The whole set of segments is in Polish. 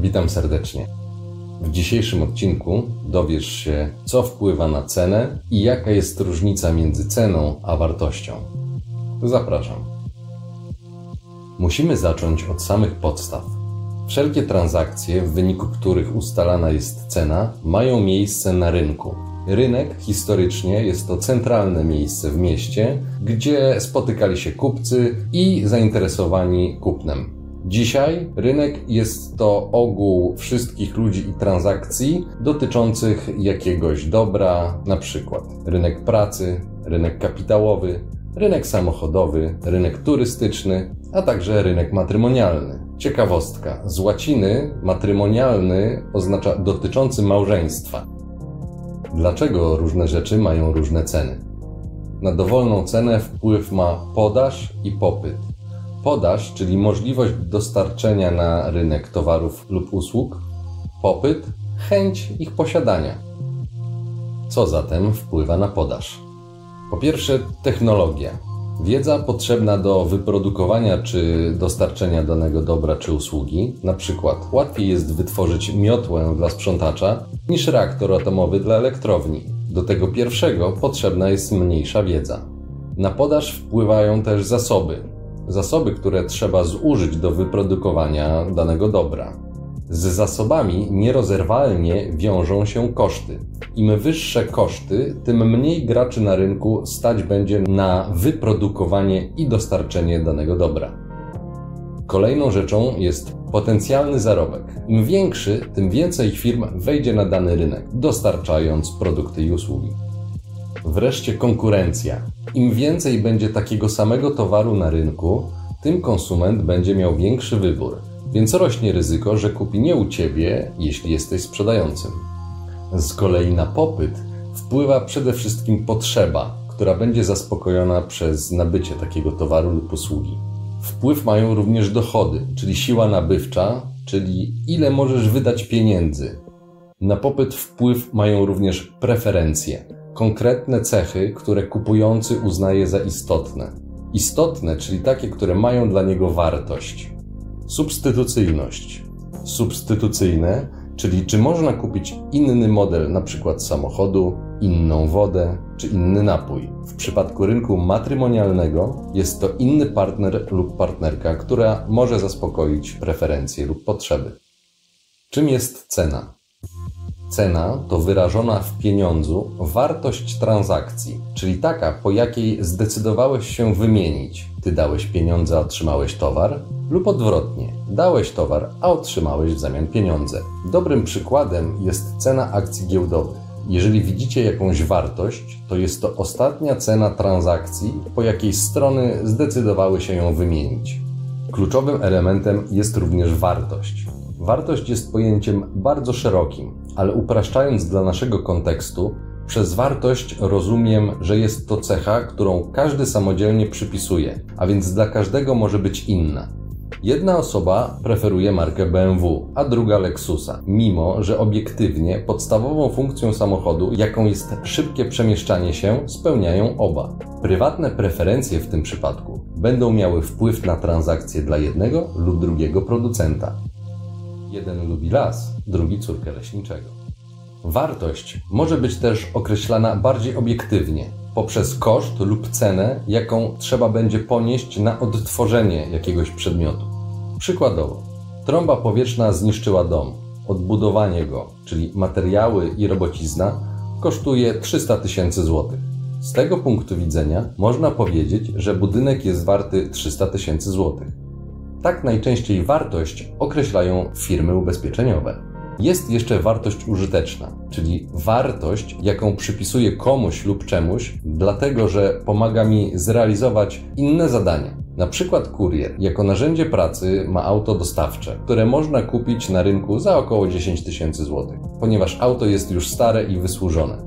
Witam serdecznie. W dzisiejszym odcinku dowiesz się, co wpływa na cenę i jaka jest różnica między ceną a wartością. Zapraszam. Musimy zacząć od samych podstaw. Wszelkie transakcje, w wyniku których ustalana jest cena, mają miejsce na rynku. Rynek historycznie jest to centralne miejsce w mieście, gdzie spotykali się kupcy i zainteresowani kupnem. Dzisiaj rynek jest to ogół wszystkich ludzi i transakcji dotyczących jakiegoś dobra, na przykład rynek pracy, rynek kapitałowy, rynek samochodowy, rynek turystyczny, a także rynek matrymonialny. Ciekawostka. Z łaciny matrymonialny oznacza dotyczący małżeństwa. Dlaczego różne rzeczy mają różne ceny? Na dowolną cenę wpływ ma podaż i popyt. Podaż, czyli możliwość dostarczenia na rynek towarów lub usług, popyt, chęć ich posiadania. Co zatem wpływa na podaż? Po pierwsze, technologia. Wiedza potrzebna do wyprodukowania czy dostarczenia danego dobra czy usługi, na przykład łatwiej jest wytworzyć miotłę dla sprzątacza niż reaktor atomowy dla elektrowni. Do tego pierwszego potrzebna jest mniejsza wiedza. Na podaż wpływają też zasoby, zasoby, które trzeba zużyć do wyprodukowania danego dobra. Z zasobami nierozerwalnie wiążą się koszty. Im wyższe koszty, tym mniej graczy na rynku stać będzie na wyprodukowanie i dostarczenie danego dobra. Kolejną rzeczą jest potencjalny zarobek. Im większy, tym więcej firm wejdzie na dany rynek, dostarczając produkty i usługi. Wreszcie konkurencja. Im więcej będzie takiego samego towaru na rynku, tym konsument będzie miał większy wybór, więc rośnie ryzyko, że kupi nie u ciebie, jeśli jesteś sprzedającym. Z kolei na popyt wpływa przede wszystkim potrzeba, która będzie zaspokojona przez nabycie takiego towaru lub usługi. Wpływ mają również dochody, czyli siła nabywcza, czyli ile możesz wydać pieniędzy. Na popyt wpływ mają również preferencje konkretne cechy, które kupujący uznaje za istotne. Istotne, czyli takie, które mają dla niego wartość. Substytucyjność. Substytucyjne, czyli czy można kupić inny model, przykład samochodu, inną wodę czy inny napój. W przypadku rynku matrymonialnego jest to inny partner lub partnerka, która może zaspokoić preferencje lub potrzeby. Czym jest cena? Cena to wyrażona w pieniądzu wartość transakcji, czyli taka, po jakiej zdecydowałeś się wymienić. Ty dałeś pieniądze, a otrzymałeś towar, lub odwrotnie, dałeś towar, a otrzymałeś w zamian pieniądze. Dobrym przykładem jest cena akcji giełdowych. Jeżeli widzicie jakąś wartość, to jest to ostatnia cena transakcji, po jakiej strony zdecydowały się ją wymienić. Kluczowym elementem jest również wartość. Wartość jest pojęciem bardzo szerokim, ale upraszczając dla naszego kontekstu, przez wartość rozumiem, że jest to cecha, którą każdy samodzielnie przypisuje, a więc dla każdego może być inna. Jedna osoba preferuje markę BMW, a druga Lexusa, mimo że obiektywnie podstawową funkcją samochodu, jaką jest szybkie przemieszczanie się, spełniają oba. Prywatne preferencje w tym przypadku będą miały wpływ na transakcje dla jednego lub drugiego producenta. Jeden lubi las, drugi córkę leśniczego. Wartość może być też określana bardziej obiektywnie, poprzez koszt lub cenę, jaką trzeba będzie ponieść na odtworzenie jakiegoś przedmiotu. Przykładowo, trąba powietrzna zniszczyła dom. Odbudowanie go, czyli materiały i robocizna, kosztuje 300 tysięcy złotych. Z tego punktu widzenia można powiedzieć, że budynek jest warty 300 tysięcy złotych. Tak najczęściej wartość określają firmy ubezpieczeniowe. Jest jeszcze wartość użyteczna, czyli wartość, jaką przypisuję komuś lub czemuś, dlatego że pomaga mi zrealizować inne zadania. Na przykład kurier jako narzędzie pracy ma auto dostawcze, które można kupić na rynku za około 10 tysięcy złotych, ponieważ auto jest już stare i wysłużone.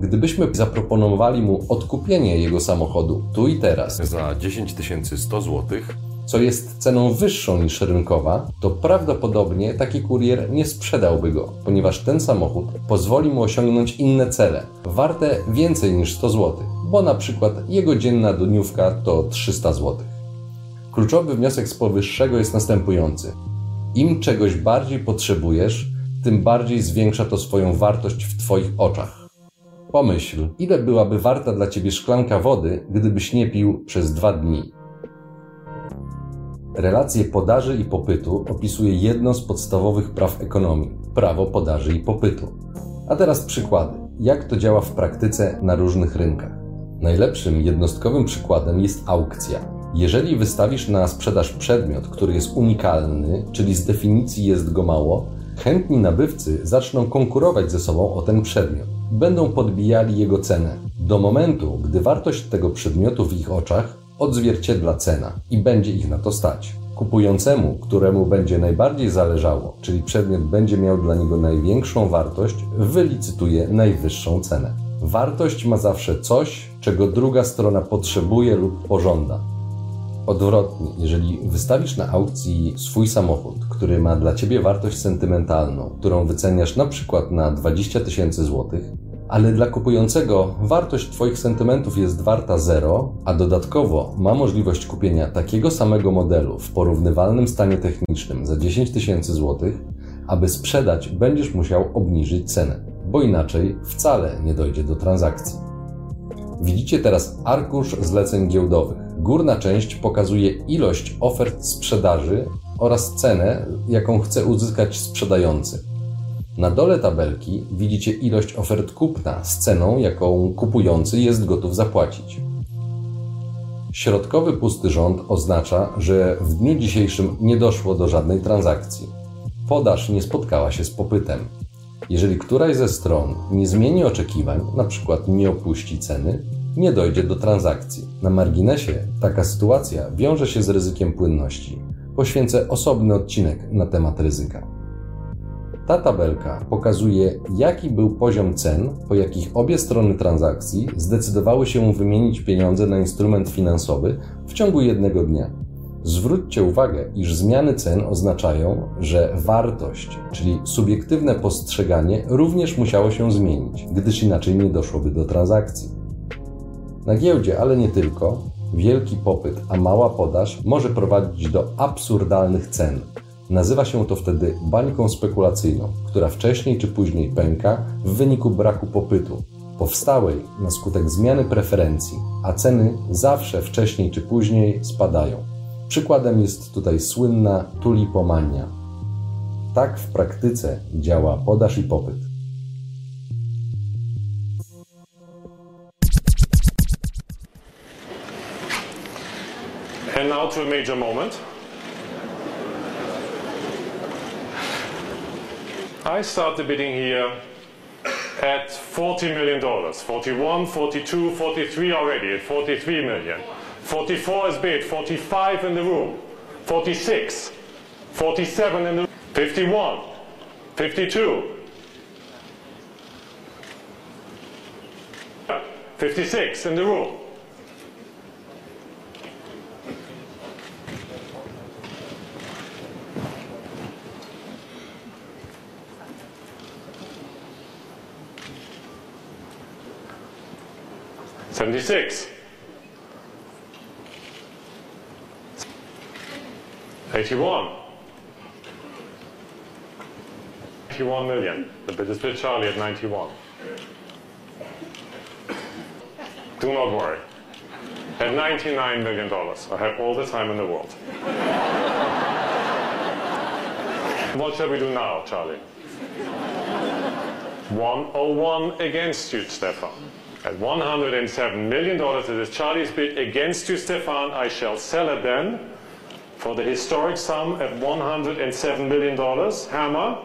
Gdybyśmy zaproponowali mu odkupienie jego samochodu tu i teraz za 10 100 złotych, co jest ceną wyższą niż rynkowa, to prawdopodobnie taki kurier nie sprzedałby go, ponieważ ten samochód pozwoli mu osiągnąć inne cele, warte więcej niż 100 zł, bo na przykład jego dzienna dniówka to 300 zł. Kluczowy wniosek z powyższego jest następujący. Im czegoś bardziej potrzebujesz, tym bardziej zwiększa to swoją wartość w Twoich oczach. Pomyśl, ile byłaby warta dla Ciebie szklanka wody, gdybyś nie pił przez dwa dni. Relacje podaży i popytu opisuje jedno z podstawowych praw ekonomii prawo podaży i popytu. A teraz przykłady, jak to działa w praktyce na różnych rynkach. Najlepszym jednostkowym przykładem jest aukcja. Jeżeli wystawisz na sprzedaż przedmiot, który jest unikalny, czyli z definicji jest go mało, chętni nabywcy zaczną konkurować ze sobą o ten przedmiot. Będą podbijali jego cenę. Do momentu, gdy wartość tego przedmiotu w ich oczach odzwierciedla cena i będzie ich na to stać. Kupującemu, któremu będzie najbardziej zależało, czyli przedmiot będzie miał dla niego największą wartość, wylicytuje najwyższą cenę. Wartość ma zawsze coś, czego druga strona potrzebuje lub pożąda. Odwrotnie, jeżeli wystawisz na aukcji swój samochód, który ma dla ciebie wartość sentymentalną, którą wyceniasz na przykład na 20 tysięcy złotych, ale dla kupującego wartość Twoich sentymentów jest warta zero, a dodatkowo ma możliwość kupienia takiego samego modelu w porównywalnym stanie technicznym za 10 tysięcy złotych, aby sprzedać będziesz musiał obniżyć cenę, bo inaczej wcale nie dojdzie do transakcji. Widzicie teraz arkusz zleceń giełdowych. Górna część pokazuje ilość ofert sprzedaży oraz cenę, jaką chce uzyskać sprzedający. Na dole tabelki widzicie ilość ofert kupna z ceną, jaką kupujący jest gotów zapłacić. Środkowy pusty rząd oznacza, że w dniu dzisiejszym nie doszło do żadnej transakcji. Podaż nie spotkała się z popytem. Jeżeli któraś ze stron nie zmieni oczekiwań, np. nie opuści ceny, nie dojdzie do transakcji. Na marginesie taka sytuacja wiąże się z ryzykiem płynności. Poświęcę osobny odcinek na temat ryzyka. Ta tabelka pokazuje, jaki był poziom cen, po jakich obie strony transakcji zdecydowały się wymienić pieniądze na instrument finansowy w ciągu jednego dnia. Zwróćcie uwagę, iż zmiany cen oznaczają, że wartość, czyli subiektywne postrzeganie, również musiało się zmienić, gdyż inaczej nie doszłoby do transakcji. Na giełdzie, ale nie tylko, wielki popyt, a mała podaż może prowadzić do absurdalnych cen, Nazywa się to wtedy bańką spekulacyjną, która wcześniej czy później pęka w wyniku braku popytu, powstałej na skutek zmiany preferencji, a ceny zawsze wcześniej czy później spadają. Przykładem jest tutaj słynna tulipomania. Tak w praktyce działa podaż i popyt. And now to a major moment. I start the bidding here at $40 million. 41, 42, 43 already at 43 million. 44 is bid, 45 in the room, 46, 47 in the room, 51, 52, 56 in the room. 76. 81. 91 million. The bid is split Charlie at 91. Do not worry. At $99 million, I have all the time in the world. what shall we do now, Charlie? 101 against you, Stefan. At $107 million, it is Charlie's bid against you, Stefan. I shall sell it then for the historic sum at $107 million. Hammer.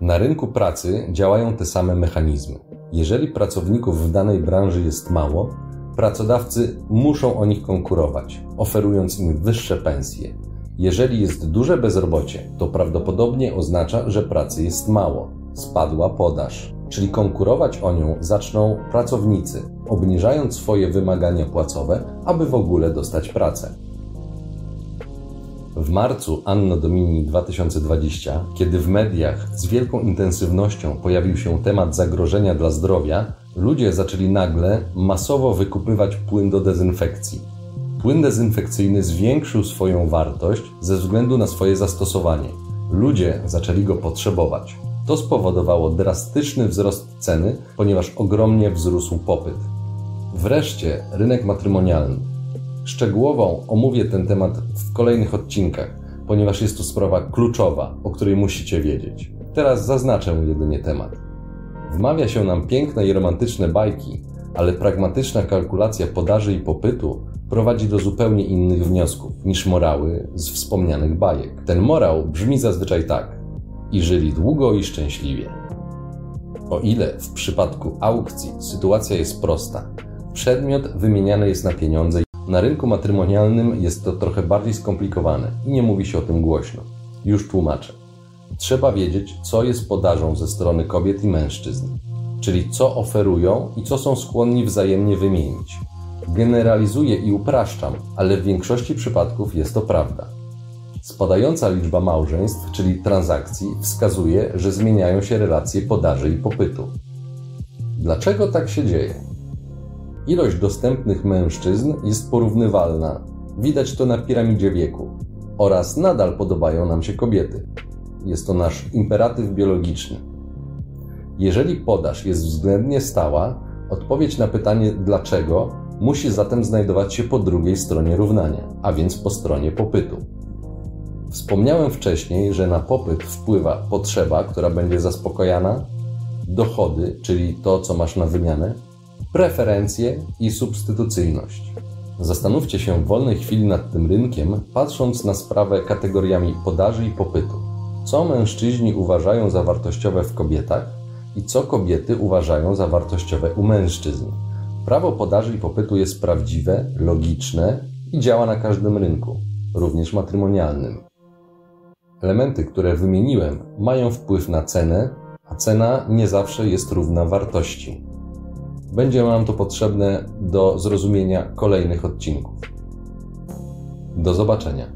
Na rynku pracy działają te same mechanizmy. Jeżeli pracowników w danej branży jest mało, pracodawcy muszą o nich konkurować, oferując im wyższe pensje. Jeżeli jest duże bezrobocie, to prawdopodobnie oznacza, że pracy jest mało. Spadła podaż czyli konkurować o nią zaczną pracownicy, obniżając swoje wymagania płacowe, aby w ogóle dostać pracę. W marcu Anno Domini 2020, kiedy w mediach z wielką intensywnością pojawił się temat zagrożenia dla zdrowia, ludzie zaczęli nagle masowo wykupywać płyn do dezynfekcji. Płyn dezynfekcyjny zwiększył swoją wartość ze względu na swoje zastosowanie. Ludzie zaczęli go potrzebować. To spowodowało drastyczny wzrost ceny, ponieważ ogromnie wzrósł popyt. Wreszcie rynek matrymonialny. Szczegółowo omówię ten temat w kolejnych odcinkach, ponieważ jest to sprawa kluczowa, o której musicie wiedzieć. Teraz zaznaczę jedynie temat. Wmawia się nam piękne i romantyczne bajki, ale pragmatyczna kalkulacja podaży i popytu prowadzi do zupełnie innych wniosków niż morały z wspomnianych bajek. Ten morał brzmi zazwyczaj tak: i żyli długo i szczęśliwie. O ile w przypadku aukcji sytuacja jest prosta, przedmiot wymieniany jest na pieniądze, na rynku matrymonialnym jest to trochę bardziej skomplikowane i nie mówi się o tym głośno. Już tłumaczę. Trzeba wiedzieć, co jest podażą ze strony kobiet i mężczyzn, czyli co oferują i co są skłonni wzajemnie wymienić. Generalizuję i upraszczam, ale w większości przypadków jest to prawda. Spadająca liczba małżeństw, czyli transakcji, wskazuje, że zmieniają się relacje podaży i popytu. Dlaczego tak się dzieje? Ilość dostępnych mężczyzn jest porównywalna, widać to na piramidzie wieku, oraz nadal podobają nam się kobiety. Jest to nasz imperatyw biologiczny. Jeżeli podaż jest względnie stała, odpowiedź na pytanie dlaczego musi zatem znajdować się po drugiej stronie równania, a więc po stronie popytu. Wspomniałem wcześniej, że na popyt wpływa potrzeba, która będzie zaspokojana, dochody, czyli to, co masz na wymianę, preferencje i substytucyjność. Zastanówcie się w wolnej chwili nad tym rynkiem, patrząc na sprawę kategoriami podaży i popytu. Co mężczyźni uważają za wartościowe w kobietach i co kobiety uważają za wartościowe u mężczyzn. Prawo podaży i popytu jest prawdziwe, logiczne i działa na każdym rynku, również matrymonialnym. Elementy, które wymieniłem, mają wpływ na cenę, a cena nie zawsze jest równa wartości. Będzie nam to potrzebne do zrozumienia kolejnych odcinków. Do zobaczenia.